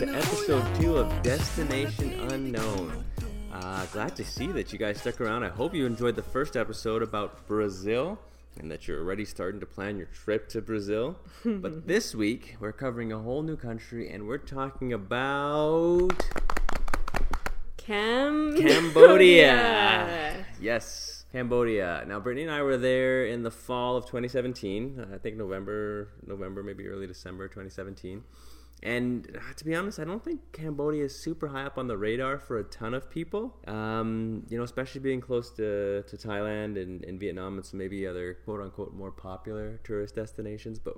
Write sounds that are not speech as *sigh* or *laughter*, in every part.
to episode two of Destination Unknown. Uh, glad to see that you guys stuck around. I hope you enjoyed the first episode about Brazil and that you're already starting to plan your trip to Brazil. *laughs* but this week, we're covering a whole new country and we're talking about Cam- *laughs* Cambodia. yes, Cambodia. Now, Brittany and I were there in the fall of 2017. I think November, November, maybe early December 2017. And uh, to be honest, I don't think Cambodia is super high up on the radar for a ton of people. Um, you know, especially being close to, to Thailand and, and Vietnam and some maybe other quote unquote more popular tourist destinations. But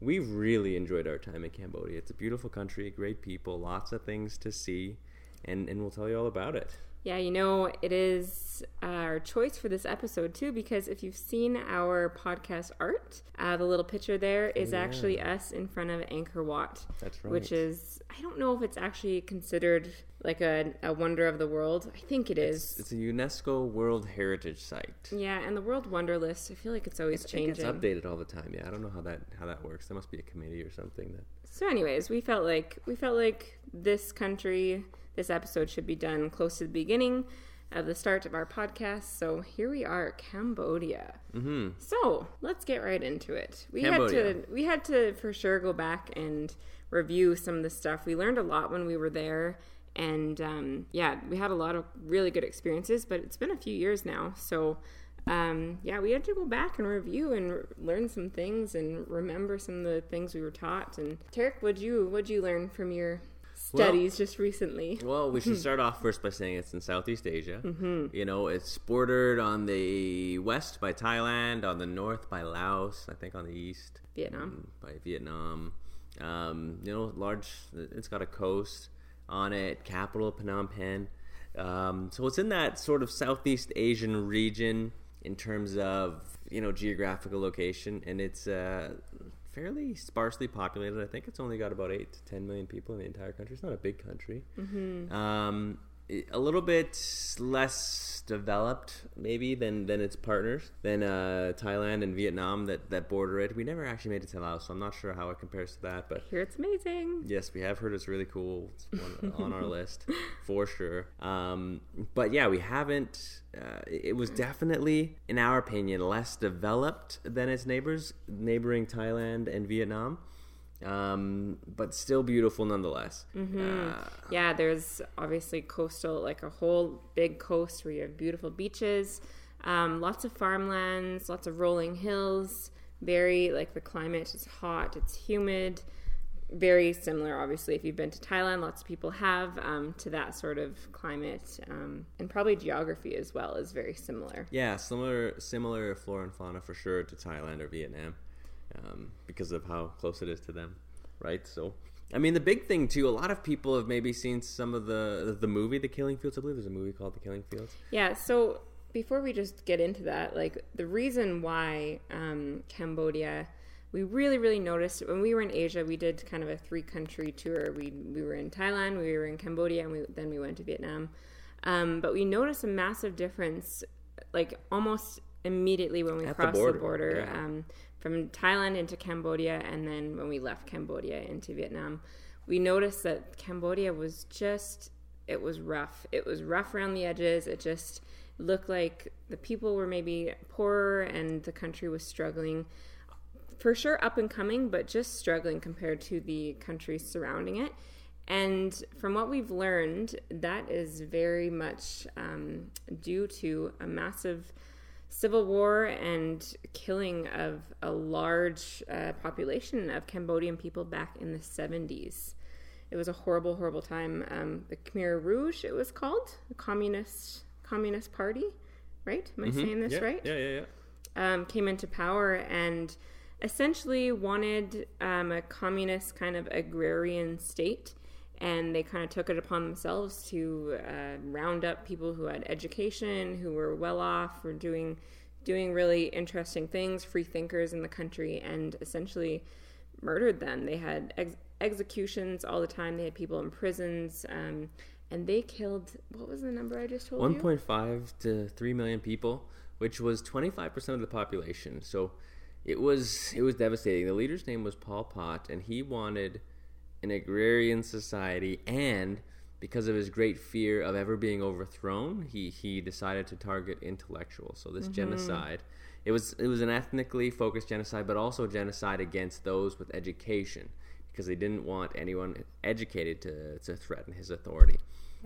we've really enjoyed our time in Cambodia. It's a beautiful country, great people, lots of things to see, and, and we'll tell you all about it. Yeah, you know, it is our choice for this episode too, because if you've seen our podcast art, uh, the little picture there is Yeah. actually us in front of Angkor Wat. That's Which is, I don't know if it's actually considered like a, a wonder of the world. I think it is. It's a UNESCO World Heritage Site. yeah, and the World Wonder List, I feel like it's always think it's changing. updated all the time. Yeah, I don't know how that how that works. There must be a committee or something that. So, anyways, we felt like we felt like this country, this episode should be done close to the beginning of the start of our podcast. So here we are, Cambodia. Mm-hmm. So let's get right into it. We Cambodia. had to we had to for sure go back and review some of the stuff. We learned a lot when we were there. And um, yeah, we had a lot of really good experiences, but it's been a few years now. So um, yeah, we had to go back and review and r- learn some things and remember some of the things we were taught. And Tarek, what'd you what'd you learn from your studies just recently? Well, we should *laughs* start off first by saying it's in Southeast Asia. Mm-hmm. You know, it's bordered on the west by Thailand, on the north by Laos, I think on the east Vietnam. by Vietnam. Um, you know, large. It's got a coast on it. Capital Phnom Penh. Um, so it's in that sort of Southeast Asian region in terms of you know geographical location, and it's uh, fairly sparsely populated. I think it's only got about eight to ten million people in the entire country. It's not a big country. Um, i- a little bit less developed, maybe than than its partners, than uh, Thailand and Vietnam that that border it. We never actually made it to Laos, so I'm not sure how it compares to that. But Here it's amazing. yes, we have heard it's really cool. It's one on our list *laughs* for sure. Um, but yeah, we haven't. Uh, it was definitely, in our opinion, less developed than its neighbors, neighboring Thailand and Vietnam. Um, but still beautiful nonetheless. Uh, Yeah, there's obviously coastal, like a whole big coast where you have beautiful beaches, um, lots of farmlands, lots of rolling hills. Very like the climate is hot, it's humid. Very similar, obviously, if you've been to Thailand, lots of people have um, to that sort of climate, um, and probably geography as well is very similar. Yeah, similar similar flora and fauna for sure to Thailand or Vietnam, um, because of how close it is to them, right? So, I mean, the big thing too. A lot of people have maybe seen some of the the movie The Killing Fields. I believe there's a movie called The Killing Fields. Yeah, so before we just get into that, like the reason why um, Cambodia, we really, really noticed when we were in Asia, we did kind of a three country tour. We, we were in Thailand, we were in Cambodia, and we, then we went to Vietnam. Um, but we noticed a massive difference, like almost immediately when we At crossed the border, border, yeah. um, from Thailand into Cambodia, and then when we left Cambodia into Vietnam, we noticed that Cambodia was just it was rough. It was rough around the edges. It just looked like the people were maybe poorer and the country was struggling. For sure, up and coming, but just struggling compared to the countries surrounding it. And from what we've learned, that is very much um, due to a massive civil war and killing of a large uh, population of Cambodian people back in the 70s. It was a horrible, horrible time. Um, the Khmer Rouge, it was called, the Communist Communist Party, right? Am I saying this Mm-hmm. yeah, right? Yeah, yeah, yeah. um, came into power and essentially wanted um, a communist kind of agrarian state. And they kind of took it upon themselves to uh, round up people who had education, who were well off, were doing doing really interesting things, free thinkers in the country, and essentially murdered them. They had ex- executions all the time. They had people in prisons, um, and they killed. What was the number I just told you? 1.5 to 3 million people, which was 25% of the population. So it was it was devastating. The leader's name was Pol Pot, and he wanted an agrarian society and because of his great fear of ever being overthrown, he, he decided to target intellectuals. So this mm-hmm. genocide, it was it was an ethnically focused genocide, but also a genocide against those with education because they didn't want anyone educated to, to threaten his authority.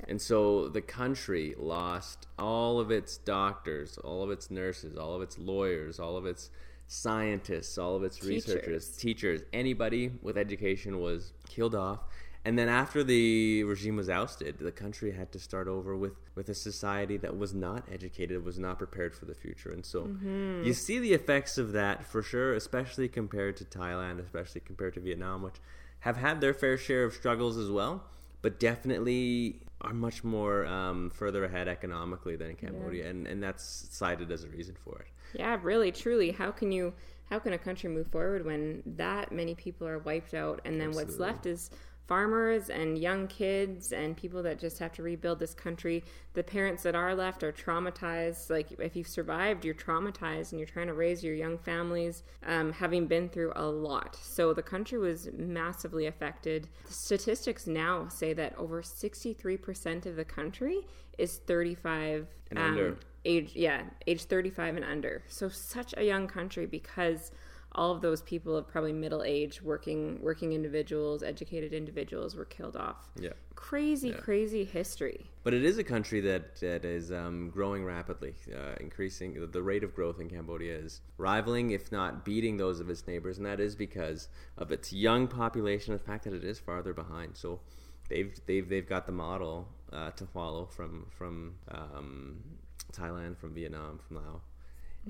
And so the country lost all of its doctors, all of its nurses, all of its lawyers, all of its scientists, all of its teachers. researchers, teachers, anybody with education was killed off and then after the regime was ousted, the country had to start over with, with a society that was not educated, was not prepared for the future. And so mm-hmm. you see the effects of that for sure, especially compared to Thailand, especially compared to Vietnam, which have had their fair share of struggles as well, but definitely are much more um, further ahead economically than Cambodia. Yeah. And, and that's cited as a reason for it. Yeah, really, truly. How can you how can a country move forward when that many people are wiped out and then Absolutely. what's left is farmers and young kids and people that just have to rebuild this country. The parents that are left are traumatized. Like, if you've survived, you're traumatized and you're trying to raise your young families, um, having been through a lot. So, the country was massively affected. statistics now say that over 63% of the country is 35 and um, under. age, yeah, age 35 and under. So, such a young country because all of those people of probably middle age working working individuals educated individuals were killed off. Yeah. Crazy yeah. crazy history. But it is a country that that is um, growing rapidly uh, increasing the rate of growth in cambodia is rivaling if not beating those of its neighbors and that is because of its young population the fact that it is farther behind. So they've they've they've got the model uh, to follow from from um, Thailand, from Vietnam, from Laos,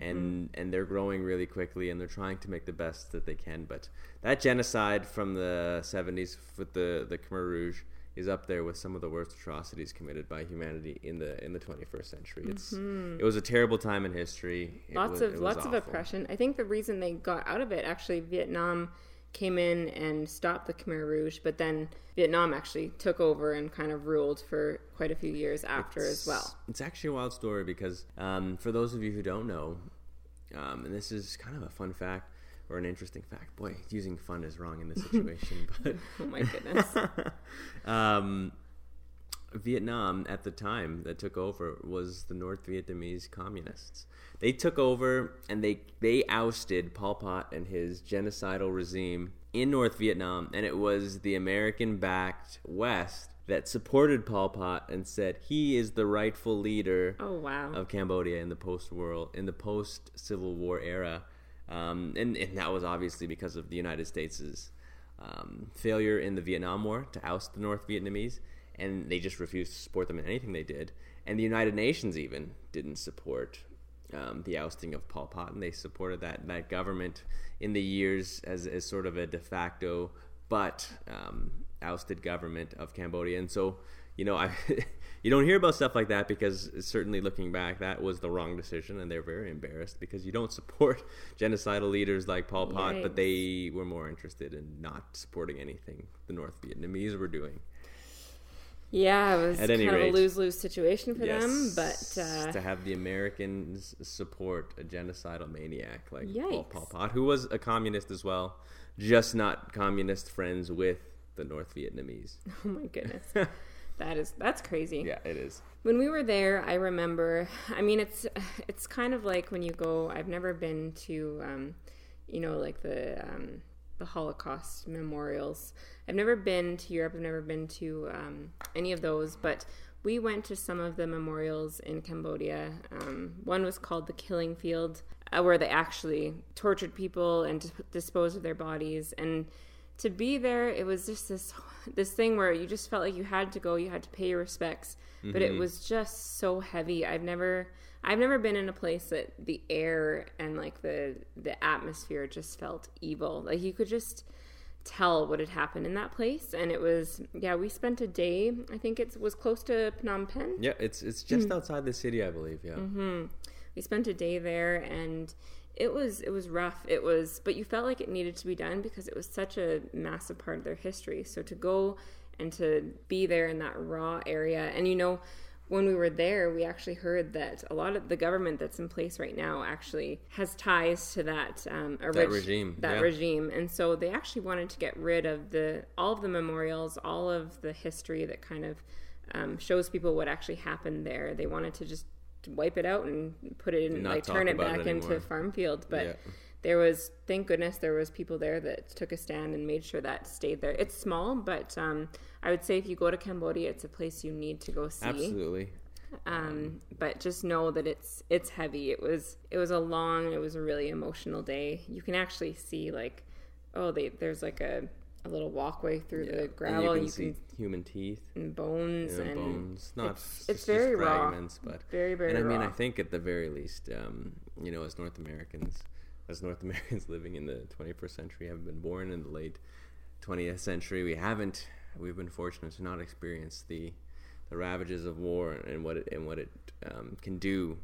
and mm-hmm. and they're growing really quickly and they're trying to make the best that they can. But that genocide from the 70s with the the Khmer Rouge is up there with some of the worst atrocities committed by humanity in the in the 21st century. It's mm-hmm. it was a terrible time in history. It lots was, of lots awful. of oppression. I think the reason they got out of it actually Vietnam came in and stopped the Khmer Rouge, but then Vietnam actually took over and kind of ruled for quite a few years after it's, as well. It's actually a wild story because um, for those of you who don't know, um, and this is kind of a fun fact or an interesting fact. Boy, using fun is wrong in this *laughs* situation, but *laughs* oh my goodness. *laughs* um, Vietnam at the time that took over was the North Vietnamese communists. They took over and they they ousted Pol Pot and his genocidal regime in North Vietnam, and it was the American-backed West that supported Pol Pot and said he is the rightful leader oh, wow. of Cambodia in the post world in the post Civil War era, um, and and that was obviously because of the United States' um, failure in the Vietnam War to oust the North Vietnamese, and they just refused to support them in anything they did, and the United Nations even didn't support um, the ousting of Pol Pot, and they supported that that government in the years as as sort of a de facto but um, ousted government of Cambodia. And so, you know, *laughs* I you don't hear about stuff like that because certainly looking back, that was the wrong decision, and they're very embarrassed because you don't *laughs* support genocidal leaders like Pol Pot, but they were more interested in not supporting anything the North Vietnamese were doing. Yeah, it was At kind rate, of a lose lose situation for yes, them. But uh, to have the Americans support a genocidal maniac like Pol, Pol Pot, who was a communist as well, just not communist friends with the North Vietnamese. *laughs* Oh my goodness. *laughs* that is that's crazy. Yeah, it is. When we were there, I remember. I mean, it's it's kind of like when you go. I've never been to, um, you know, like the um, the Holocaust memorials. I've never been to Europe. I've never been to um, any of those, but we went to some of the memorials in Cambodia. Um, one was called the Killing Field, uh, where they actually tortured people and disposed of their bodies. And to be there, it was just this this thing where you just felt like you had to go, you had to pay your respects, mm-hmm. but it mm-hmm. was just so heavy. I've never I've never been in a place that the air and like the the atmosphere just felt evil. Like you could just tell what had happened in that place and it was yeah we spent a day i think it was close to phnom penh yeah it's it's just mm. outside the city i believe yeah mm-hmm. we spent a day there and it was it was rough it was but you felt like it needed to be done because it was such a massive part of their history so to go and to be there in that raw area and you know when we were there, we actually heard that a lot of the government that's in place right now actually has ties to that um, That regime, That yeah. regime, and so they actually wanted to get rid of the all of the memorials, all of the history that kind of um, shows people what actually happened there. They wanted to just wipe it out and put it in, Not like turn it back it into farm field, but. Yeah. There was, thank goodness, there was people there that took a stand and made sure that stayed there. It's small, but um, I would say if you go to Cambodia, it's a place you need to go see Absolutely. um, but just know that it's it's heavy. It was it was a long, it was a really emotional day. You can actually see like, oh, they there's like a, a little walkway through Yeah. the And gravel. you can You see can human teeth, and bones you know, and bones. Not it's- it's very raw. fragments, but very very and I mean, raw. I think at the very least, um, you know, as North Americans, as North *laughs* Americans living in the 21st century, have been born in the late 20th century, we haven't. We've been fortunate to not experience the the ravages of war and what it and what it um, can do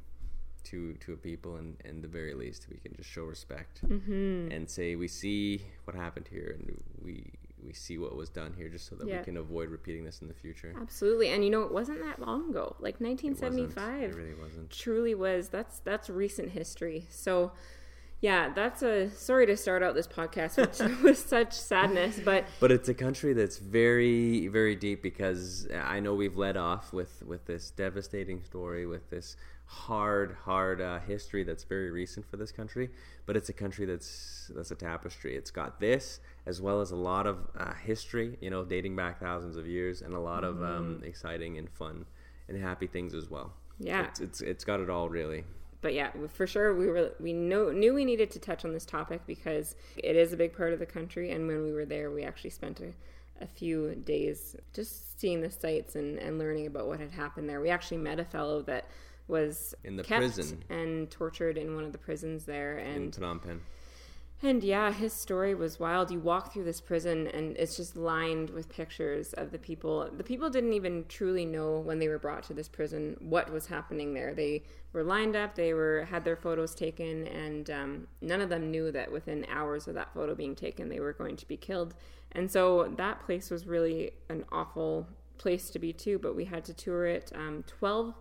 to to a people, and and the very least, we can just show respect Mm-hmm. and say we see what happened here, and we we see what was done here, just so that Yeah. we can avoid repeating this in the future. Absolutely, and you know it wasn't that long ago, like It wasn't. 1975. It really wasn't. truly was that's that's recent history so yeah that's a sorry to start out this podcast with, *laughs* with such sadness but But it's a country that's very, very deep because I know we've led off with with this devastating story, with this hard, hard uh, history that's very recent for this country. But it's a country that's that's a tapestry. It's got this as well as a lot of uh, history, you know, dating back thousands of years, and a lot of um, exciting and fun and happy things as well. Yeah. it's it's, it's got it all really. But yeah for sure we were we know knew we needed to touch on this topic because it is a big part of the country and when we were there we actually spent a, a few days just seeing the sights and, and learning about what had happened there we actually met a fellow that was In the prison. and tortured in one of the prisons there In and Phnom Penh. And yeah, his story was wild. You walk through this prison and it's just lined with pictures of the people. The people didn't even truly know when they were brought to this prison what was happening there. They were lined up, they were had their photos taken, and um, none of them knew that within hours of that photo being taken, they were going to be killed. And so that place was really an awful place to be too. But we had to tour it. Um, Twelve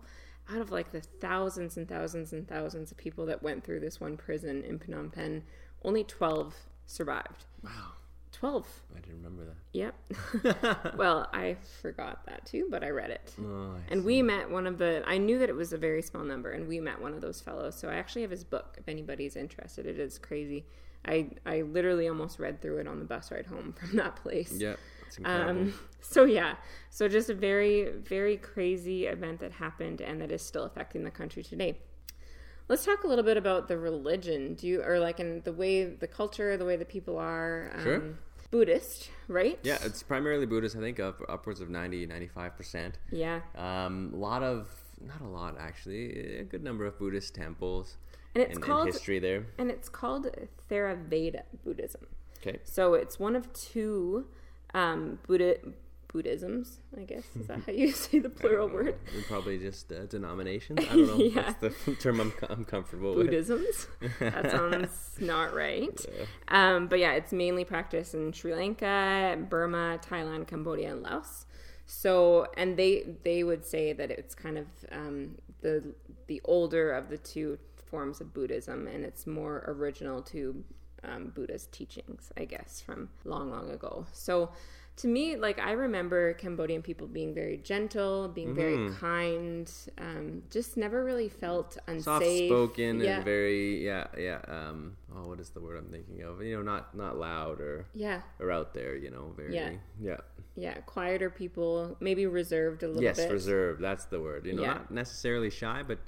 out of like the thousands and thousands and thousands of people that went through this one prison in Phnom Penh, only 12 survived. Wow, 12. I didn't remember that. Yep. *laughs* well, I forgot that too, but I read it. Oh, I And we met one of the, I knew that it was a very small number, and we met one of those fellows. So I actually have his book if anybody's interested. It is crazy. I, I literally almost read through it on the bus ride home *laughs* from that place. Incredible. Um, *laughs* so yeah, so just a very, very crazy event that happened and that is still affecting the country today. Let's talk a little bit about the religion. Do you, or like in the way, the culture, the way the people are. Um, Sure. Buddhist, right? Yeah, it's primarily Buddhist. I think up, upwards of 90, 95%. Yeah. Um, a lot of, not a lot actually, a good number of Buddhist temples And it's and, and called, history there. and it's called Theravada Buddhism. Okay. So it's one of two um, Buddha Buddhisms. I guess is that *laughs* how you *laughs* say the plural word? Probably just uh, denominations. I don't *laughs* know. Yeah. That's the term I'm, I'm comfortable with. Buddhisms. that sounds not right. Yeah. Um, but yeah, it's mainly practiced in Sri Lanka, Burma, Thailand, Cambodia, and Laos. So, and they they would say that it's kind of um, the the older of the two forms of Buddhism, and it's more original to um, Buddha's teachings, I guess, from long, long ago. So, to me, like I remember Cambodian people being very gentle, being very kind, um, just never really felt unsafe. Soft spoken yeah. and very, yeah, yeah. Um, oh, what is the word I'm thinking of? You know, not not loud or yeah, or out there. You know, very, Yeah. yeah. yeah, quieter people, maybe reserved a little Yes, bit. reserved. That's the word. You know, Yeah. not necessarily shy, but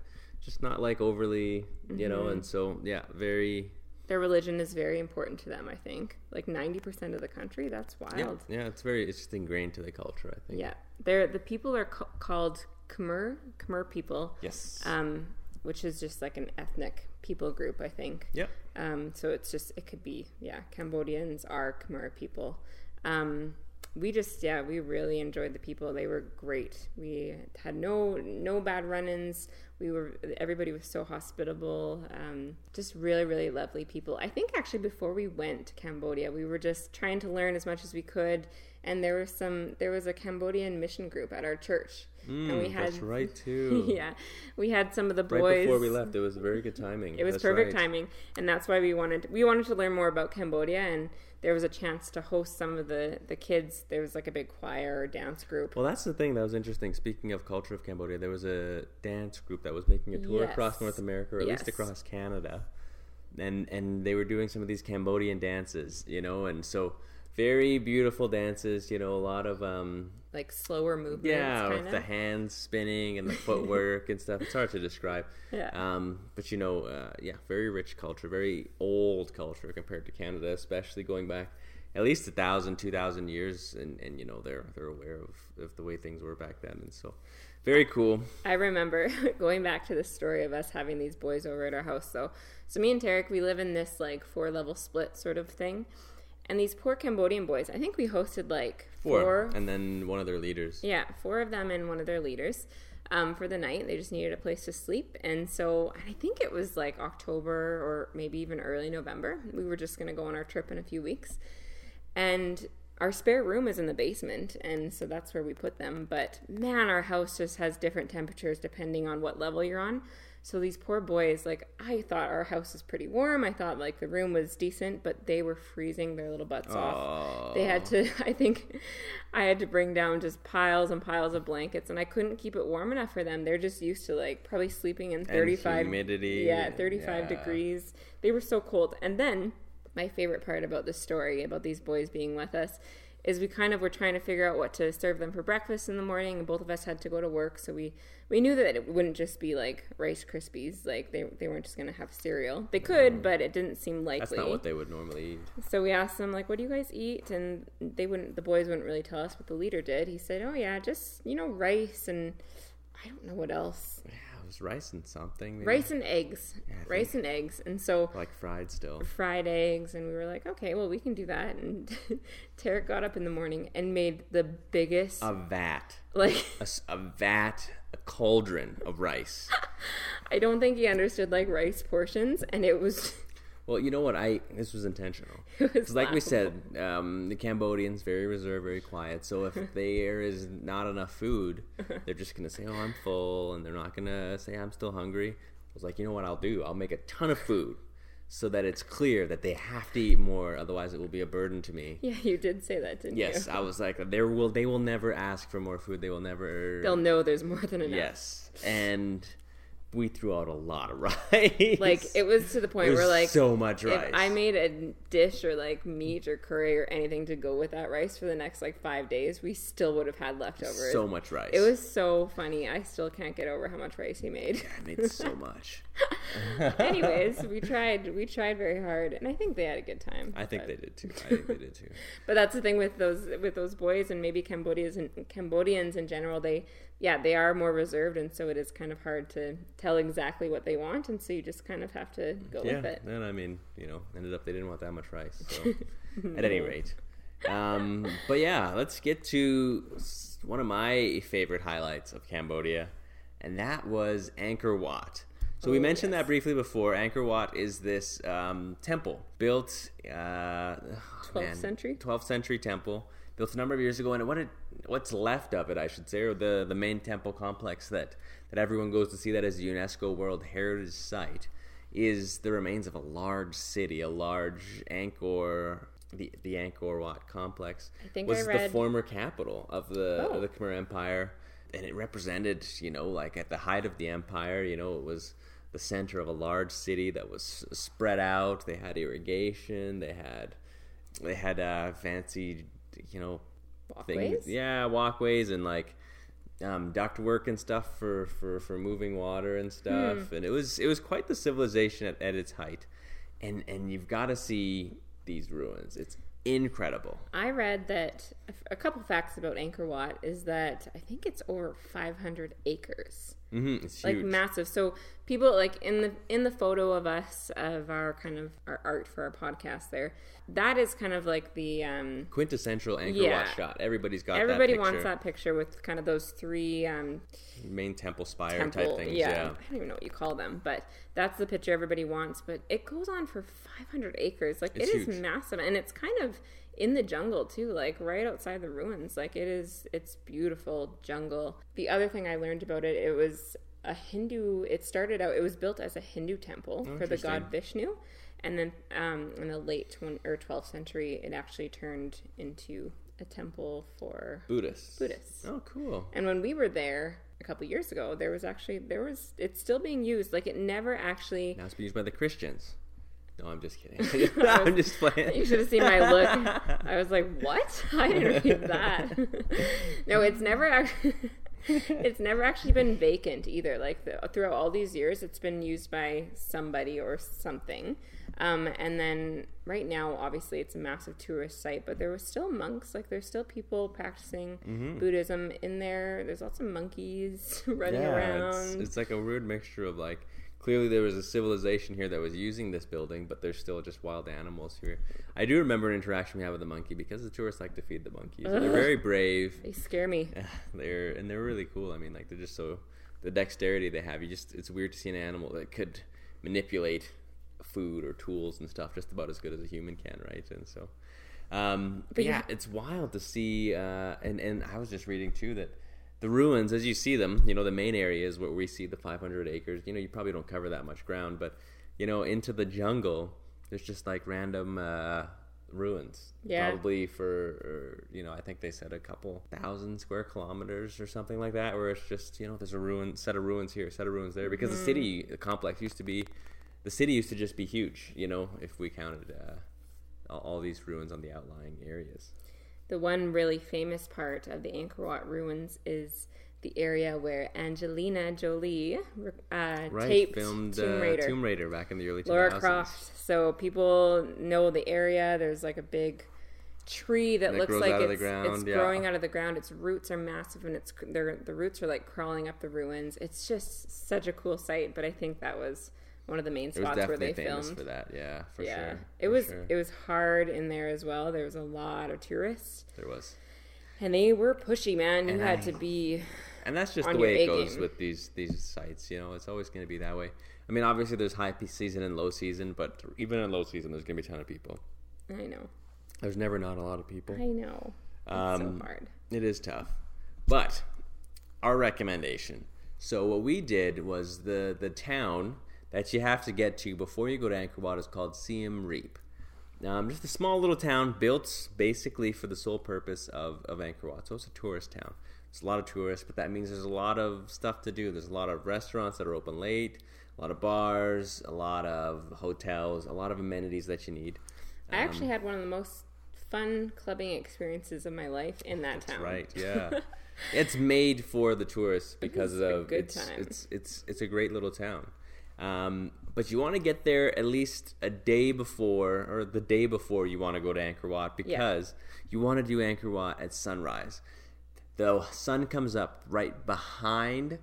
just not like overly, you Mm-hmm. know. And so, yeah, very. Their religion is very important to them. I think, like ninety percent of the country. That's wild. Yeah, yeah, it's very. It's just ingrained to the culture. I think. Yeah, they're the people are ca- called Khmer Khmer people, Yes. um, which is just like an ethnic people group. I think. Yeah. Um, so it's just it could be yeah Cambodians are Khmer people. Um, we just yeah we really enjoyed the people. They were great. We had no no bad run-ins. We were everybody was so hospitable, um, just really really lovely people. I think actually before we went to Cambodia, we were just trying to learn as much as we could, and there was some there was a Cambodian mission group at our church, Mm, and we had that's right *laughs* too. yeah, we had some of the boys Right before we left, it was very good timing. it was That's perfect right. timing, and that's why we wanted we wanted to learn more about Cambodia, and there was a chance to host some of the the kids. There was like a big choir or dance group. Well, that's the thing that was interesting. Speaking of culture of Cambodia, there was a dance group that was making a tour across North America, or at least across Canada, and and they were doing some of these Cambodian dances, you know, and so very beautiful dances, you know, a lot of um, like slower movements. yeah, with kinda. the hands spinning and the *laughs* footwork and stuff. It's hard to describe. Yeah. Um, but you know, uh, yeah, very rich culture, very old culture compared to Canada, especially going back at least a thousand, two thousand years, and, and you know they're they're aware of, of the way things were back then, and so very cool. I remember *laughs* going back to the story of us having these boys over at our house. So, so me and Tarek, we live in this like four level split sort of thing, and these poor Cambodian boys. I think we hosted like Four, four and then one of their leaders. Yeah, four of them and one of their leaders um, for the night. They just needed a place to sleep. And so I think it was like October or maybe even early November. We were just going to go on our trip in a few weeks. And our spare room is in the basement. And so that's where we put them. But man, our house just has different temperatures depending on what level you're on. So these poor boys, like I thought our house was pretty warm. I thought like the room was decent, but they were freezing their little butts off. They had to, *laughs* I think, I had to bring down just piles and piles of blankets, and I couldn't keep it warm enough for them. They're just used to like probably sleeping in 35 humidity, Yeah, 35 yeah. degrees. They were so cold. And then my favorite part about the story about these boys being with us is we kind of were trying to figure out what to serve them for breakfast in the morning and both of us had to go to work so we we knew that it wouldn't just be like rice krispies like they, they weren't just going to have cereal they could but it didn't seem likely That's not what they would normally eat. so we asked them like, "What do you guys eat?" And they wouldn't. The boys wouldn't really tell us what the leader did. He said, "Oh yeah, just you know rice and I don't know what else. Yeah, was rice and something. Rice and eggs. Think- rice and eggs." And so like fried still. fried eggs, and we were like, "Okay, well we can do that." And *laughs* Tarek got up in the morning and made the biggest A vat, like a vat, a cauldron of rice. *laughs* I don't think he understood like rice portions, and it was Well, you know what? I this was intentional. *laughs* it was like we said, um, the Cambodians very reserved, very quiet. So if *laughs* there is not enough food, *laughs* they're just gonna say, "Oh, I'm full," and they're not gonna say, "I'm still hungry." I was like, you know what? I'll do. I'll make a ton of food, so that it's clear that they have to eat more. Otherwise, it will be a burden to me. Yeah, you did say that, didn't Yes, you? I was like, there will they will never ask for more food. They will never. They'll know there's more than enough. Yes, and we threw out a lot of *laughs* rice. Like it was to the point where like so much if rice. I made a dish or like meat or curry or anything to go with that rice for the next like five days, we still would have had leftovers. so much rice. it was so funny. I still can't get over how much rice he made. Yeah, I made so *laughs* much. Anyways, we *laughs* tried. We tried very hard, and I think they had a good time. I think but, they did too. I think they did too. But that's the thing with those with those boys and maybe Cambodians and Cambodians in general. They yeah they are more reserved, and so it is kind of hard to tell exactly what they want, and so you just kind of have to go yeah, with it. and I mean, you know, ended up they didn't want that much rice. So, *laughs* at any rate, um, but yeah, let's get to one of my favorite highlights of Cambodia, and that was Angkor Wat. So we Oh, mentioned yes. that briefly before. Angkor Wat is this um, temple built uh, 12th century? 12th century temple built a number of years ago, and what it, what's left of it, I should say, or the the main temple complex that that everyone goes to see that is a UNESCO World Heritage Site, is the remains of a large city, a large Angkor. The, the Angkor Wat complex I think was I the former capital of the Oh. of the Khmer Empire, and it represented, you know, like at the height of the empire, you know, it was the center of a large city that was spread out. They had irrigation. They had they had uh, fancy, you know, Walkways? things. Yeah, walkways and like um, duct work and stuff for, for, for moving water and stuff. And it was it was quite the civilization at, at its height. And and you've got to see these ruins. It's incredible. I read that a- a couple facts about Angkor Wat is that I think it's over 500 acres. Hmm It's like huge. massive. So people like in the in the photo of us of our kind of our art for our podcast there, that is kind of like the um Quintessential Angkor Yeah. Wat shot. Everybody's got everybody that wants that picture with kind of those three um main temple spire temple type things. yeah, Yeah. I don't even know what you call them, but that's the picture everybody wants. But it goes on for 500 acres. Like It's it is massive, and it's kind of in the jungle too, like right outside the ruins. Like it is, it's beautiful jungle. The other thing I learned about it, it was a Hindu. It started out. It was built as a Hindu temple for the god Vishnu, and then um, in the late 20, or 12th century, it actually turned into a temple for Buddhists. Buddhists. Oh, cool. and when we were there a couple years ago, there was actually there was it's still being used. Like it never actually. Now it's being used by the Christians. No, I'm just kidding. *laughs* *laughs* I'm just playing. You should have seen my look. I was like, "What? *laughs* I didn't read that." no, it's never actually. it's never actually been vacant either. Like the, throughout all these years, it's been used by somebody or something. Um, and then right now, obviously, it's a massive tourist site, but there was still monks. Like there's still people practicing Mm-hmm. Buddhism in there. There's lots of monkeys running yeah, around. it's, it's like a weird mixture of like clearly there was a civilization here that was using this building, but there's still just wild animals here. I do remember an interaction we had with the monkey because the tourists like to feed the monkeys. They're very brave. they scare me. *laughs* They're and they're really cool. I mean, like they're just so the dexterity they have. You just it's weird to see an animal that could manipulate food or tools and stuff just about as good as a human can, right? And so, um, but But yeah, it's wild to see. Uh, and and I was just reading too that the ruins, as you see them, you know, the main area is where we see the 500 acres. You know, you probably don't cover that much ground, but you know, into the jungle, there's just like random. Uh, ruins Yeah. probably for you know i think they said a couple thousand square kilometers or something like that where it's just you know there's a ruin set of ruins here set of ruins there because the city the complex used to be the city used to just be huge you know if we counted uh, all these ruins on the outlying areas The one really famous part of the Angkor Wat ruins is the area where Angelina Jolie uh, right taped filmed Tomb uh, Raider. tomb raider back in the early 2000s Laura Croft. So people know the area. There's like a big tree that That looks like it's, ground, it's yeah. growing out of the ground. Its roots are massive, and it's the roots are like crawling up the ruins. It's just such a cool sight. But I think that was one of the main it was spots where they filmed. for that yeah for yeah, sure it for was sure. it was hard in there as well. There was a lot of tourists, there was and they were pushy, man. You And had I- to be and that's just the way it goes game. with these these sites you know it's always going to be that way i mean obviously there's high season and low season but even in low season there's going to be a ton of people I know, there's never not a lot of people I know. It's Um, so hard. It is tough. But our recommendation. So what we did was the the town that you have to get to before you go to Angkor Wat is called Siem Reap. Um, just a small little town built basically for the sole purpose of, of Angkor Wat. So it's a tourist town. There's a lot of tourists, but that means there's a lot of stuff to do. There's a lot of restaurants that are open late, a lot of bars, a lot of hotels, a lot of amenities that you need. I actually had one of the most fun clubbing experiences of my life in that town. Right. Yeah. *laughs* it's made for the tourists because a of good it's, it's it's it's a great little town. Um, but you want to get there at least a day before or the day before you want to go to Angkor Wat because you want to do Angkor Wat at sunrise. The sun comes up right behind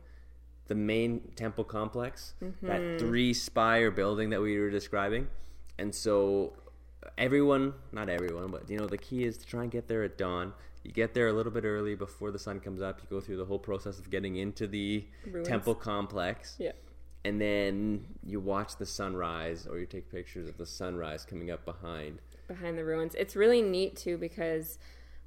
the main temple complex, Mm-hmm. that three spire building that we were describing. And so everyone, not everyone, but you know, the key is to try and get there at dawn. You get there a little bit early before the sun comes up. You go through the whole process of getting into the Ruins. temple complex. Yeah. And then you watch the sunrise or you take pictures of the sunrise coming up behind. behind the ruins. It's really neat too because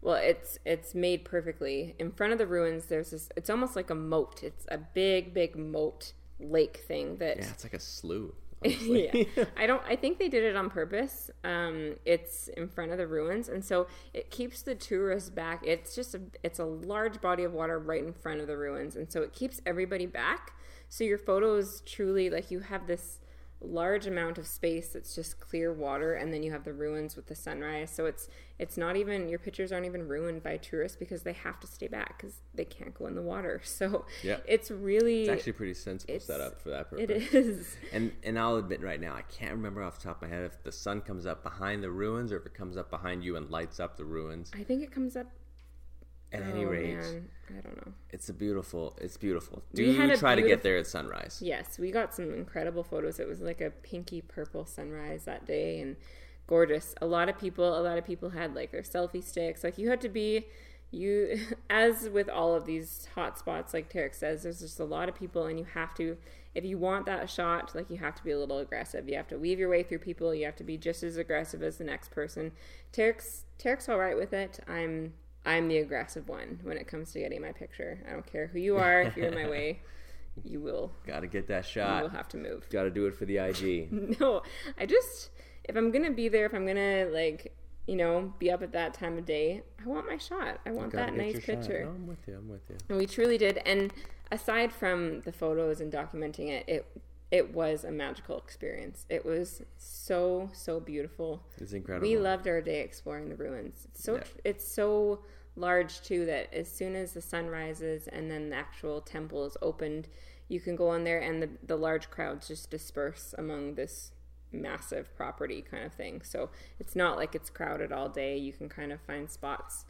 well, it's it's made perfectly. In front of the ruins there's this it's almost like a moat. It's a big big moat lake thing that Yeah, it's like a slough. *laughs* yeah. *laughs* I don't I think they did it on purpose. Um it's in front of the ruins and so it keeps the tourists back. It's just a it's a large body of water right in front of the ruins and so it keeps everybody back. So your photos truly like you have this large amount of space that's just clear water and then you have the ruins with the sunrise so it's it's not even your pictures aren't even ruined by tourists because they have to stay back because they can't go in the water *laughs* so Yeah. it's really It's actually pretty sensible setup for that purpose. it is *laughs* And and I'll admit right now, I can't remember off the top of my head if the sun comes up behind the ruins or if it comes up behind you and lights up the ruins. i think it comes up At any Oh, rate, man. I don't know. it's a beautiful. It's beautiful. Do a try to get there at sunrise. Yes, we got some incredible photos. It was like a pinky purple sunrise that day and gorgeous. A lot of people, a lot of people had like their selfie sticks. Like you had to be you *laughs* as with all of these hot spots like Tarek says, there's just a lot of people and you have to if you want that shot, like you have to be a little aggressive. You have to weave your way through people. You have to be just as aggressive as the next person. Tarek's Tarek's all right with it. I'm I'm the aggressive one when it comes to getting my picture. I don't care who you are. If you're in my way, *laughs* you will Got to get that shot. you will have to move. Got to do it for the IG. *laughs* No, I just if I'm gonna be there, if I'm gonna like you know be up at that time of day, I want my shot. I want that nice picture. No, I'm with you. I'm with you. And we truly did. And aside from the photos and documenting it, it it was a magical experience. It was so so beautiful. It's incredible. We loved our day exploring the ruins. It's so Yeah. it's so large too that as soon as the sun rises and then the actual temple is opened, you can go on there and the the large crowds just disperse among this massive property kind of thing. So it's not like it's crowded all day. You can kind of find spots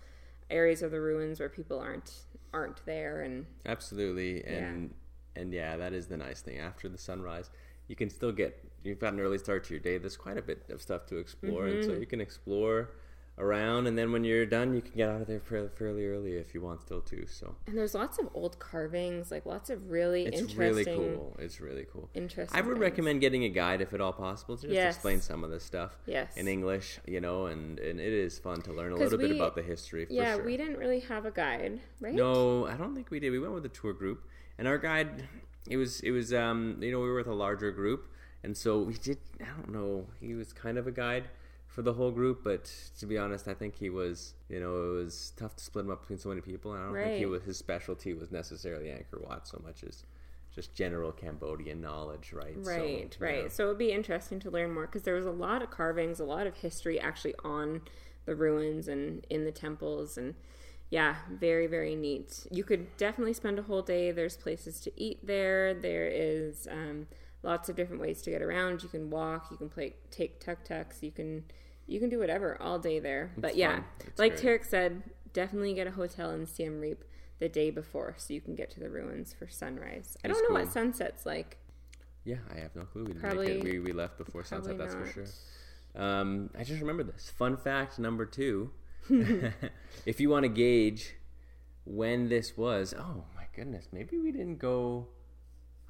areas of the ruins where people aren't aren't there and Absolutely, and and yeah, that is the nice thing. After the sunrise, you can still get. You've got an early start to your day. There's quite a bit of stuff to explore, and so Mm-hmm. you can explore around, and then when you're done, you can get out of there fairly, early if you want still to. So and there's lots of old carvings, like lots of really interesting. it's interesting really cool. It's really cool. interesting I would things. recommend getting a guide if at all possible to just Yes. explain some of this stuff Yes. in English, you know, and, and it is fun to learn a little bit about the history. For Yeah, sure. we didn't really have a guide, right? No, I don't think we did. We went with a tour group, and our guide, it was it was um you know we were with a larger group, and so we did. I don't know. He was kind of a guide for the whole group, but to be honest, I think he was you know it was tough to split him up between so many people, and I don't think he was his specialty was necessarily Angkor Wat so much as just general Cambodian knowledge, right? So, Right, right. yeah. So it would be interesting to learn more because there was a lot of carvings, a lot of history actually on the ruins and in the temples, and yeah, very, very neat. You could definitely spend a whole day. There's places to eat there. There is um, lots of different ways to get around. You can walk. You can play, take tuk tuks. You can, you can do whatever all day there. but yeah, like great. Tarek said, definitely get a hotel in Siem Reap the day before so you can get to the ruins for sunrise. I don't know cool. what sunset's like. Yeah, I have no clue. We didn't Probably- make it. We, we left before sunset, that's not. for sure. Um, I just remember this. Fun fact number two. If you want to gauge when this was, oh my goodness, maybe we didn't go.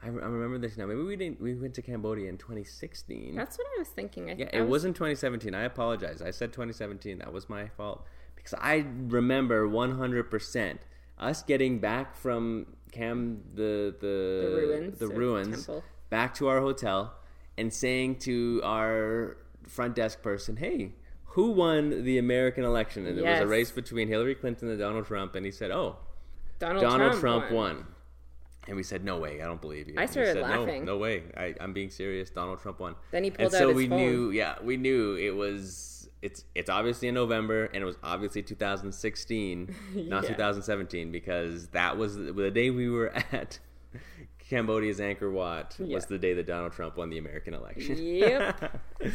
I, re- I remember this now. Maybe we didn't. We went to Cambodia in 2016. That's what I was thinking. I, yeah, I it was, wasn't 2017. I apologize. I said 2017. That was my fault because I remember 100% us getting back from Cam the the the ruins. the ruins Temple. back to our hotel and saying to our front desk person, "Hey, who won the American election?" And it was a race between Hillary Clinton and Donald Trump, and he said, "Oh, Donald, Donald Trump, Trump, won. And we said, "No way! I don't believe you." I And started said, laughing. No, no way! I, I'm being serious. Donald Trump won. Then he and pulled so out his we phone. knew, yeah, we knew it was. It's it's obviously in November, and it was obviously 2016, *laughs* not 2017, because that was the, the day we were *laughs* at Cambodia's Angkor Wat was the day that Donald Trump won the American election. Yep. *laughs*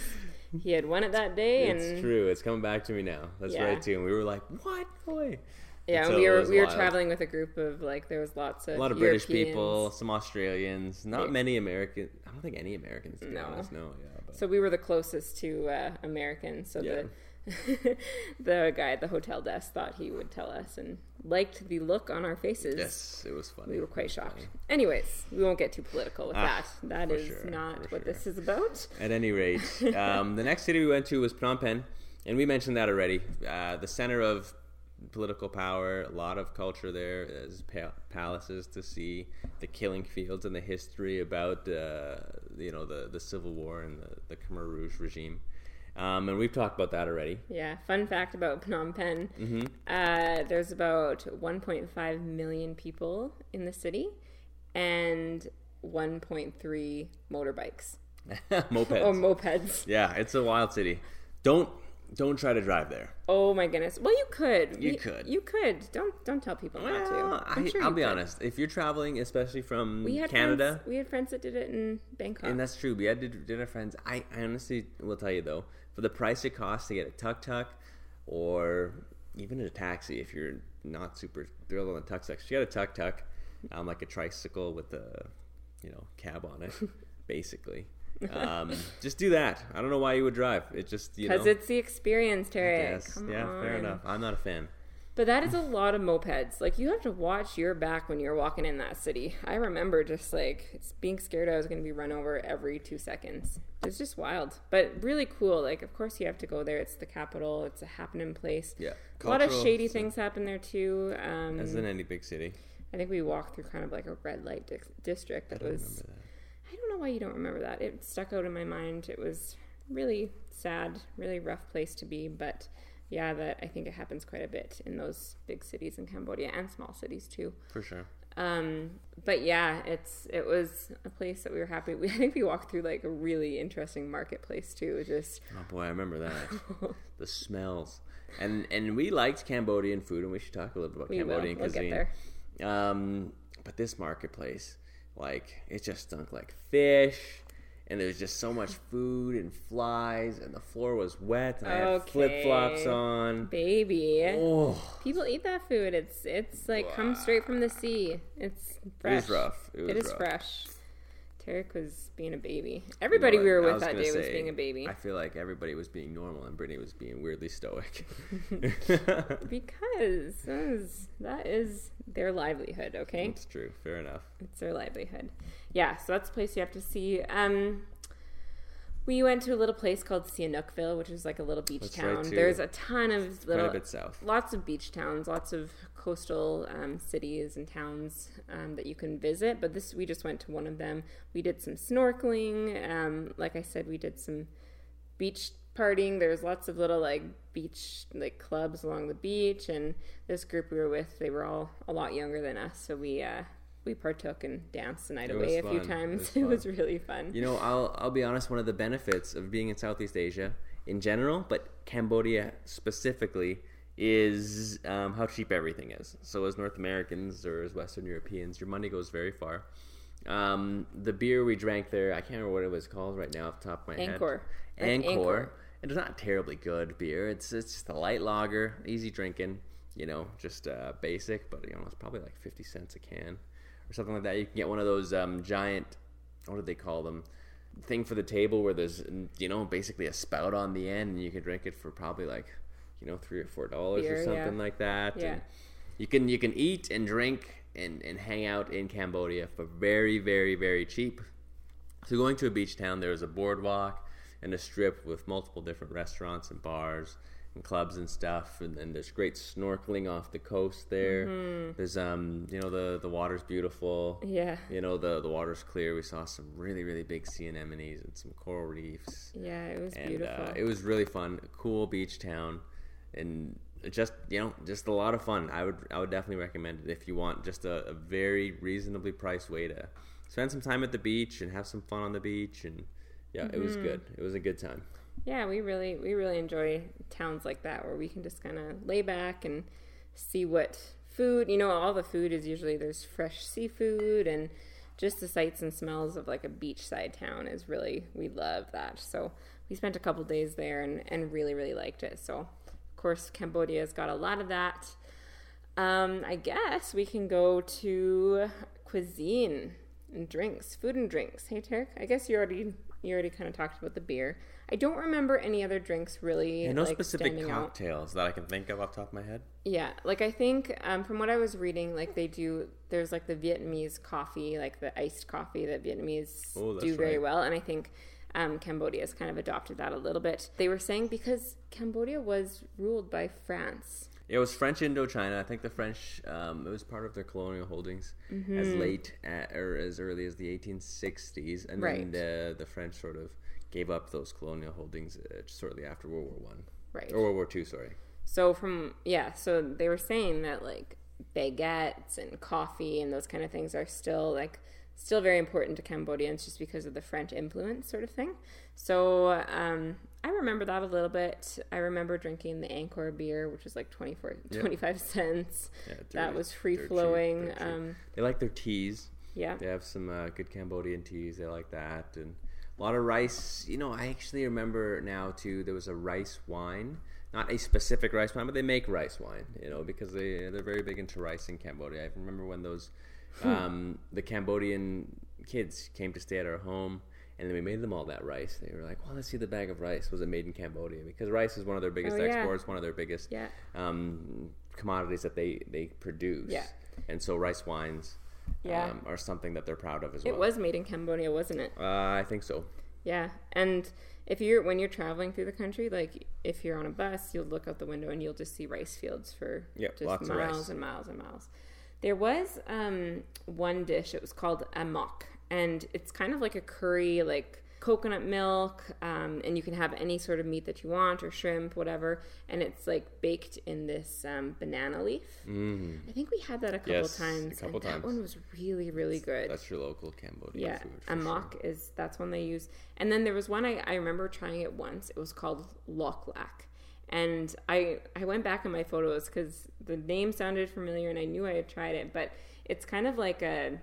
he had won it that day, and it's true. It's coming back to me now. That's Yeah. right too. And we were like, "What, boy?" yeah, And and so we were we were wild. traveling with a group of like there was lots of A lot of British people, some Australians, not Yeah. many American. I don't think any Americans. To be No. honest, no, yeah. But So we were the closest to uh, Americans. So Yeah. the *laughs* the guy at the hotel desk thought he would tell us and liked the look on our faces. yes, it was funny. We were quite shocked. funny. Anyways, we won't get too political with Ah, that. That is sure, not what sure. this is about. At any rate, *laughs* um, the next city we went to was Phnom Penh, and we mentioned that already. Uh, the center of political power, a lot of culture there. There's pa- palaces to see, the killing fields, and the history about uh, you know the the civil war and the, the Khmer Rouge regime. Um, and we've talked about that already. Yeah, fun fact about *laughs* Phnom Penh. Mm-hmm. Uh, there's about 1.5 million people in the city and 1.3 motorbikes *laughs* Mopeds. or mopeds. yeah, it's a wild city. Don't don't try to drive there. Oh my goodness. Well, you could. You We- could. You could. Don't don't tell people not to. I'm I, sure I'll be could. honest. If you're traveling, especially from We had Canada, Friends, we had friends that did it in Bangkok. and that's true. We had did, did our friends. I, I honestly will tell you though, for the price it costs to get a tuk tuk, or even a taxi, if you're not super thrilled on the tuk tuk. She had a tuk tuk, um, like a tricycle with a you know cab on it, *laughs* basically. Um, just do that. I don't know why you would drive. It just you know Because it's the experience, Terry. Yes, yeah, fair enough. I'm not a fan. But that is a lot of mopeds. Like you have to watch your back when you're walking in that city. I remember just like being scared I was going to be run over every 2 seconds. It's just wild, but really cool. Like of course you have to go there. It's the capital. It's a happening place. Yeah, A lot of shady so- things happen there too. Um, As in any big city. I think we walked through kind of like a red light dis- district that I don't was remember that. I don't know why you don't remember that. It stuck out in my mind. It was really sad, really rough place to be, but yeah, that I think it happens quite a bit in those big cities in Cambodia and small cities too. For sure. Um, but yeah, it's it was a place that we were happy. We, *laughs* I think we walked through like a really interesting marketplace too. Just Oh boy, I remember that. *laughs* the smells. And and we liked Cambodian food, and we should talk a little bit about we will. Cambodian We'll cuisine. get there. Um, but this marketplace, like, it just stunk like fish, and there was just so much food and flies, and the floor was wet, and I had Okay. flip flops on. Baby, Oh, people eat that food. It's it's like comes straight from the sea. It's fresh. it was rough. It was It is rough. fresh. Tarek was being a baby. Everybody You know we were with that day was being a baby. I feel like everybody was being normal, and Brittany was being weirdly stoic. *laughs* *laughs* Because that is, that is their livelihood, okay? It's true. Fair enough. It's their livelihood. Yeah, so that's a place you have to see. Um, we went to a little place called Sihanoukville, which is like a little beach That's town. too. There's a ton of Quite little, a bit south. lots of beach towns, lots of coastal um, cities and towns um, that you can visit. But this, we just went to one of them. We did some snorkeling. Um, like I said, we did some beach partying. There's lots of little like beach like clubs along the beach, and this group we were with, they were all a lot younger than us, so we uh, we partook and danced the night It away a few fun. It times. was *laughs* It was really fun. You know, I'll I'll be honest. One of the benefits of being in Southeast Asia in general, but Cambodia specifically, is um, how cheap everything is. So as North Americans or as Western Europeans, your money goes very far. Um, the beer we drank there, I can't remember what it was called right now off the top of my Angkor. head. Like Angkor. Angkor. It's not terribly good beer. It's it's just a light lager, easy drinking. You know, just uh, basic, but you know it's probably like fifty cents a can or something like that. You can get one of those um, giant, what do they call them? Thing for the table where there's you know basically a spout on the end, and you can drink it for probably like you know three or four dollars or something yeah. like that. Yeah. And you can you can eat and drink and, and hang out in Cambodia for very very very cheap. So going to a beach town, there's a boardwalk and a strip with multiple different restaurants and bars and clubs and stuff, and then there's great snorkeling off the coast there. Mm-hmm. There's um you know the the water's beautiful. Yeah, You know the the water's clear. We saw some really really big sea anemones and some coral reefs, yeah, it was and beautiful. uh, it was really fun. A cool beach town, and just you know just a lot of fun. I would I would definitely recommend it if you want just a, a very reasonably priced way to spend some time at the beach and have some fun on the beach. And yeah, it was good. It was a good time. Yeah, we really we really enjoy towns like that where we can just kind of lay back and see what food. You know, all the food is usually there's fresh seafood and just the sights and smells of like a beachside town is really we love that. So we spent a couple days there and and really really liked it. So of course Cambodia's got a lot of that. Um, I guess we can go to cuisine and drinks, food and drinks. Hey, Tarek, I guess you already you already kind of talked about the beer. I don't remember any other drinks really. And no like, specific standing out. cocktails that I can think of off the top of my head. Yeah, like I think um, from what I was reading, like they do. There's like the Vietnamese coffee, like the iced coffee that Vietnamese Oh, do very right. well, and I think um, Cambodia has kind of adopted that a little bit. They were saying because Cambodia was ruled by France. It was French Indochina. I think the French, um, it was part of their colonial holdings as late at, or as early as the 1860s, and Right. then the the French sort of gave up those colonial holdings uh, shortly after World War One Right. or World War Two. Sorry. So from yeah, so they were saying that like baguettes and coffee and those kind of things are still like still very important to Cambodians just because of the French influence sort of thing. So um, I remember that a little bit. I remember drinking the Angkor beer, which was like 24, Yeah. 25 cents. Yeah, that was free flowing. cheap. Um, They like their teas. yeah. They have some uh, good Cambodian teas. They like that, and A lot of rice. You know, I actually remember now too. There was a rice wine, not a specific rice wine, but they make rice wine. You know, because they they're very big into rice in Cambodia. I remember when those um, the Cambodian kids came to stay at our home. And then we made them all that rice. They were like, "Well, let's see the bag of rice. Was it made in Cambodia?" Because rice is one of their biggest Oh, yeah. exports, one of their biggest Yeah. um, commodities that they they produce. Yeah. And so rice wines Yeah. um, are something that they're proud of as It well. It was made in Cambodia, wasn't it? Uh, I think so. Yeah, and if you're when you're traveling through the country, like if you're on a bus, you'll look out the window and you'll just see rice fields for Yep, just miles and miles and miles. There was um, one dish. It was called amok, and it's kind of like a curry, like coconut milk, um, and you can have any sort of meat that you want or shrimp, whatever. And it's like baked in this um, banana leaf. Mm, I think we had that a couple Yes, a times. couple and that one was really, really good that's your local Cambodian yeah food. for amok is that's one they use and then there was one I, I remember trying it once it was called lok lak and i i went back in my photos because the name sounded familiar and i knew i had tried it but it's kind of like a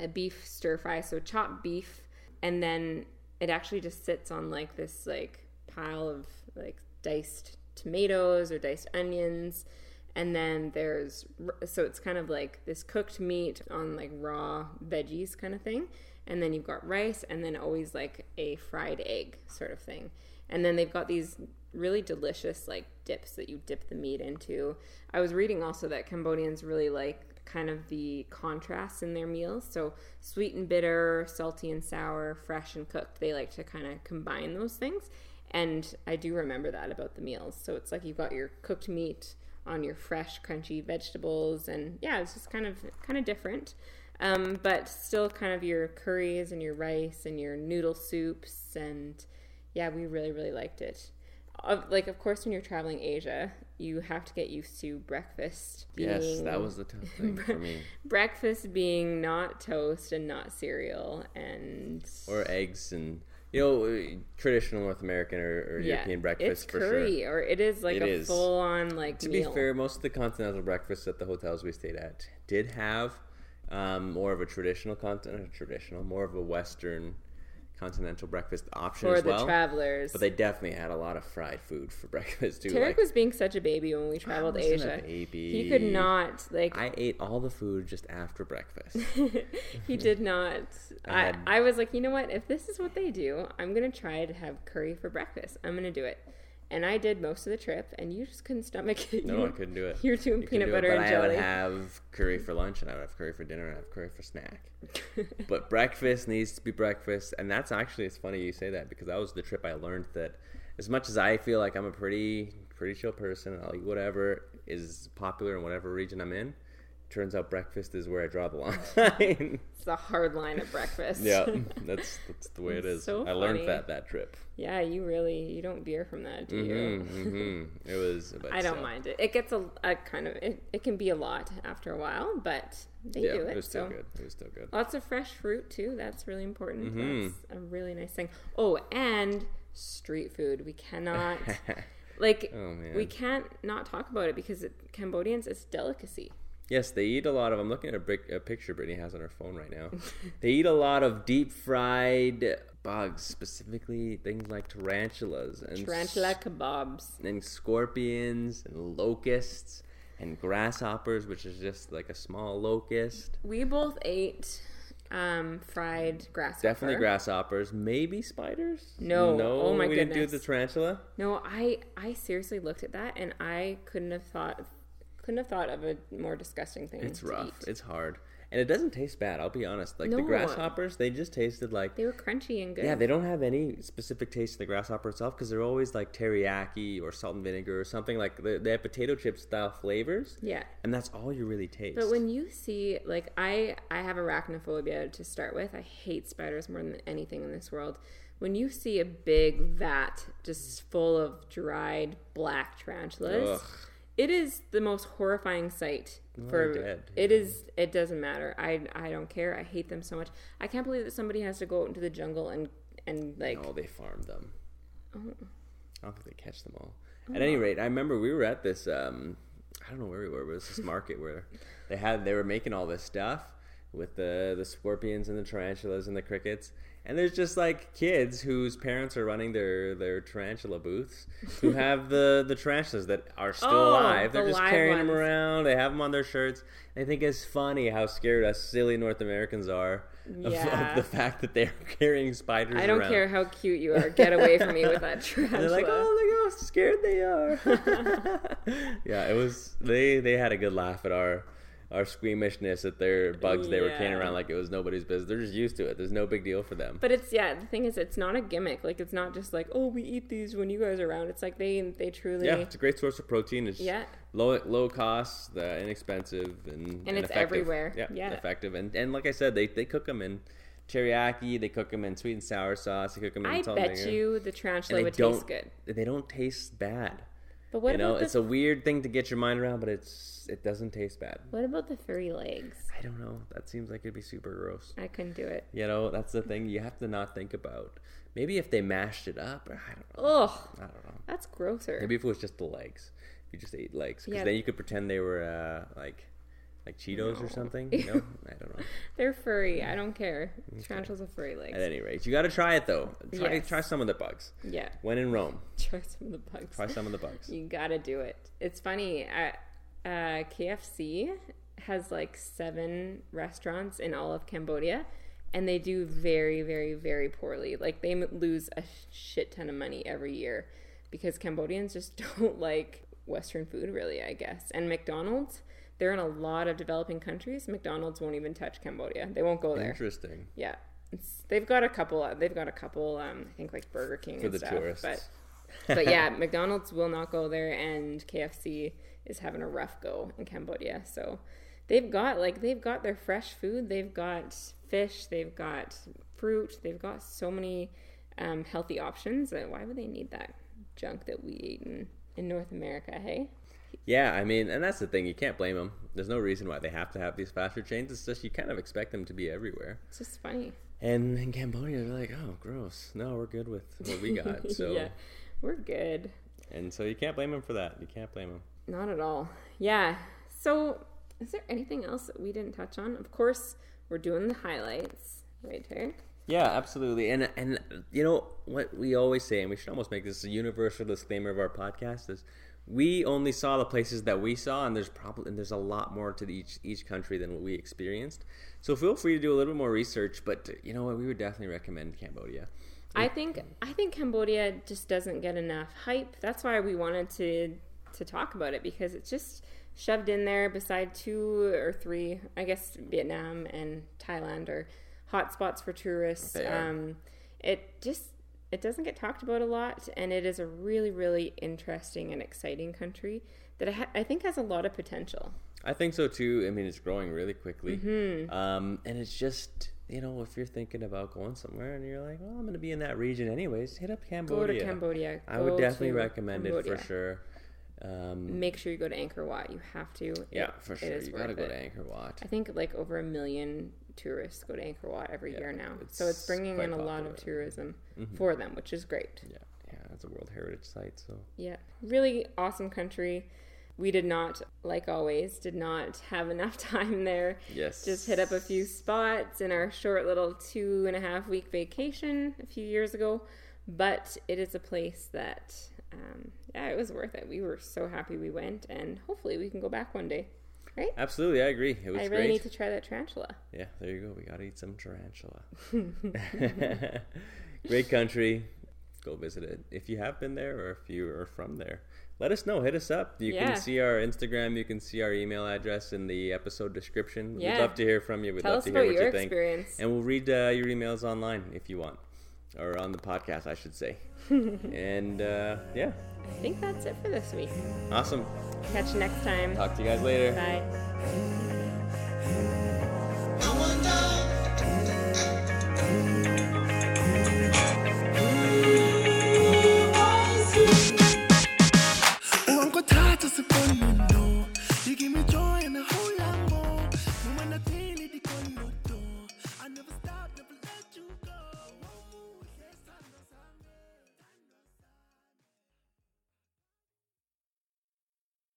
a beef stir fry so chopped beef and then it actually just sits on like this like pile of like diced tomatoes or diced onions. And then there's so it's kind of like this cooked meat on like raw veggies kind of thing. And then you've got rice and then always like a fried egg sort of thing. And then they've got these really delicious like dips that you dip the meat into. I was reading also that cambodians really like kind of the contrasts in their meals. So sweet and bitter salty and sour fresh and cooked they like to kind of combine those things. And i do remember that about the meals. So it's like you've got your cooked meat on your fresh crunchy vegetables and yeah it's just kind of kind of different. Um, but still kind of your curries and your rice and your noodle soups and yeah we really really liked it. Like of course when you're traveling asia you have to get used to breakfast Yes, being- that was the tough thing for me. *laughs* breakfast being not toast and not cereal and Or eggs and you know traditional North American or, or yeah, European breakfast it's for curry sure. or it is like It a is. full on like To meal. be fair, most of the continental breakfasts at the hotels we stayed at did have um, more of a traditional continent, traditional, more of a Western continental breakfast option for as the well. travelers But they definitely had a lot of fried food for *laughs* breakfast too. Tarek like, was being such a baby when we traveled to wasn't a Asia. baby. He could not like I ate all the food just after breakfast. *laughs* he did not. *laughs* I I, I was like, you know what? If this is what they do, I'm gonna try to have curry for breakfast. I'm gonna do it. And I did most of the trip, and you just couldn't stomach it. No, you, I couldn't do it. You were doing You peanut do butter it, and I jelly. would have curry for *laughs* lunch, and I would have curry for dinner, and I have curry for snack. *laughs* but breakfast needs to be breakfast, and that's actually it's funny you say that because that was the trip I learned that as much as I feel like I'm a pretty pretty chill person, I'll eat whatever is popular in whatever region I'm in. Turns out breakfast is where I draw the line. *laughs* it's a hard line at breakfast. yeah, *laughs* that's that's the way It's is. so I learned that that trip. yeah. You really you don't veer from that, do you? hmm hmm *laughs* It was. I don't still. mind it. It gets a, a kind of it, it can be a lot after a while, but they Yeah, do it it. was still so good. It was still good. lots of fresh fruit too. That's really important. Mhm. That's a really nice thing. Oh, and street food. We cannot like oh we can't not talk about it because it, Cambodians it's delicacy. Yes, they eat a lot of. I'm looking at a, brick, a picture Brittany has on her phone right now. *laughs* they eat a lot of deep fried bugs, specifically things like tarantulas and Tarantula kebabs. and scorpions and locusts and grasshoppers, which is just like a small locust. We both ate um, fried grasshopper. Definitely grasshoppers, maybe spiders. No. no, Oh my god. we didn't do the tarantula. No, I I seriously looked at that and I couldn't have thought couldn't have thought of a more disgusting thing. It's to rough. eat. It's hard, and it doesn't taste bad. I'll be honest. Like the grasshoppers, they just tasted like They were crunchy and good. Yeah, they don't have any specific taste to the grasshopper itself because they're always like teriyaki or salt and vinegar or something like they, they have potato chip style flavors, yeah. and that's all you really taste. But when you see like I I have arachnophobia to start with. I hate spiders more than anything in this world. When you see a big vat just full of dried black tarantulas, Ugh. It is the most horrifying sight. For dead, it is it doesn't matter. I I don't care. I hate them so much. I can't believe that somebody has to go out into the jungle and and like no, they farm them. Oh. I don't think they catch them all. At any rate, I remember we were at this. Um, I don't know where we were, but it was this market where they had they were making all this stuff with the the scorpions and the tarantulas and the crickets. And there's just like kids whose parents are running their their tarantula booths who have the the tarantulas that are still Oh, alive. They're the just carrying them around. They have them on their shirts. I think it's funny how scared us silly North Americans are of, Yeah. of the fact that they're *laughs* carrying spiders. I don't around. care how cute you are. Get away from me with that tarantula. *laughs* They're like, oh, look how scared they are. *laughs* yeah, it was. They they had a good laugh at our our squeamishness at their bugs they were carrying around like it was nobody's business. They're just used to it. There's no big deal for them. But it's yeah. The thing is, it's not a gimmick. Like it's not just like oh we eat these when you guys are around. It's like they they truly yeah, it's a great source of protein. It's Yeah. low low cost, uh, inexpensive, and And it's effective. everywhere. Yeah, Yeah. effective. And and like I said, they they cook them in teriyaki. They cook them in sweet and sour sauce. They cook them in I bet vinegar. you the tarantula would taste good. They don't taste bad. But what you know, it's a weird thing to get your mind around, but it's it doesn't taste bad. what about the furry legs? I don't know. That seems like it'd be super gross. I couldn't do it. You know, that's the thing you have to not think about. Maybe if they mashed it up, or I don't know. Ugh, I don't know. that's grosser. Maybe if it was just the legs, if you just ate legs, because Yeah. then you could pretend they were uh, like like Cheetos or something. You know, *laughs* I don't know. They're furry. I don't care. Tarantulas have furry legs. At any rate, you got to try it though. Try Yes. try some of the bugs. Yeah, When in Rome, *laughs* try some of the bugs. try some of the bugs. You gotta do it. It's funny. Uh, uh, KFC has like seven restaurants in all of Cambodia, and they do very, very, very poorly. Like they lose a shit ton of money every year because Cambodians just *laughs* don't like Western food, really. I guess. And McDonald's, they're in a lot of developing countries. McDonald's won't even touch Cambodia. They won't go there. Interesting Yeah. It's, they've got a couple. uh, They've got a couple. Um, I think like Burger King for and the stuff, tourists. but *laughs* but yeah, McDonald's will not go there, and KFC is having a rough go in Cambodia. So they've got like they've got their fresh food, they've got fish, they've got fruit, they've got so many um, healthy options. Why would they need that junk that we eat in in North America? Hey, Yeah, I mean, and that's the thing. You can't blame them. There's no reason why they have to have these fast food chains. It's just you kind of expect them to be everywhere. it's just funny. And in Cambodia, they're like, "Oh, gross. No, we're good with what we got." *laughs* So, yeah, we're good. and so you can't blame them for that. You can't blame them. Not at all. Yeah. So, is there anything else that we didn't touch on? Of course, we're doing the highlights, right here. Yeah, absolutely. And and you know what we always say, and we should almost make this a universal disclaimer of our podcast is we only saw the places that we saw, and there's probably and there's a lot more to each each country than what we experienced. So feel free to do a little bit more research. But you know what, we would definitely recommend Cambodia. I think I think Cambodia just doesn't get enough hype. That's why we wanted to to talk about it because it's just shoved in there beside two or three, I guess Vietnam and Thailand are hotspots for tourists. Um, it just it doesn't get talked about a lot, and it is a really really interesting and exciting country that I, ha- I think has a lot of potential. I think so too. I mean, it's growing really quickly, Mm-hmm. um, and it's just you know if you're thinking about going somewhere and you're like, well, I'm going to be in that region anyways, hit up Cambodia. Go Cambodia. to Cambodia. I would Go definitely recommend it for sure. Um, Make sure you go to Angkor Wat. You have to. yeah, It- for sure. You got to go it. to Angkor Wat. I think like over a million tourists go to Angkor Wat every Yeah, year now. it's So it's bringing in a lot of popular. tourism Mhm. for them, which is great. Yeah, yeah, it's a World Heritage Site, so Yeah. Really awesome country. We did not, like always, did not have enough *laughs* time there. yes, Just hit up a few spots in our short little two and a half week vacation a few years ago. But it is a place that, um, yeah, it was worth it. We were so happy we went, and hopefully we can go back one day. Right? Absolutely, I agree. It was I really great. need to try that tarantula. Yeah, there you go. We got to eat some tarantula. *laughs* *laughs* great country. Go visit it if you have been there or if you are from there. Let us know. Hit us up. You Yeah. can see our Instagram. You can see our email address in the episode description. Yeah. We'd love to hear from you. We'd Tell love us to about hear what your you think. experience. And we'll read uh, your emails online if you want, or on the podcast, I should say. *laughs* and uh, yeah, I think that's it for this week. awesome. Catch you next time. Talk to you guys later. Bye.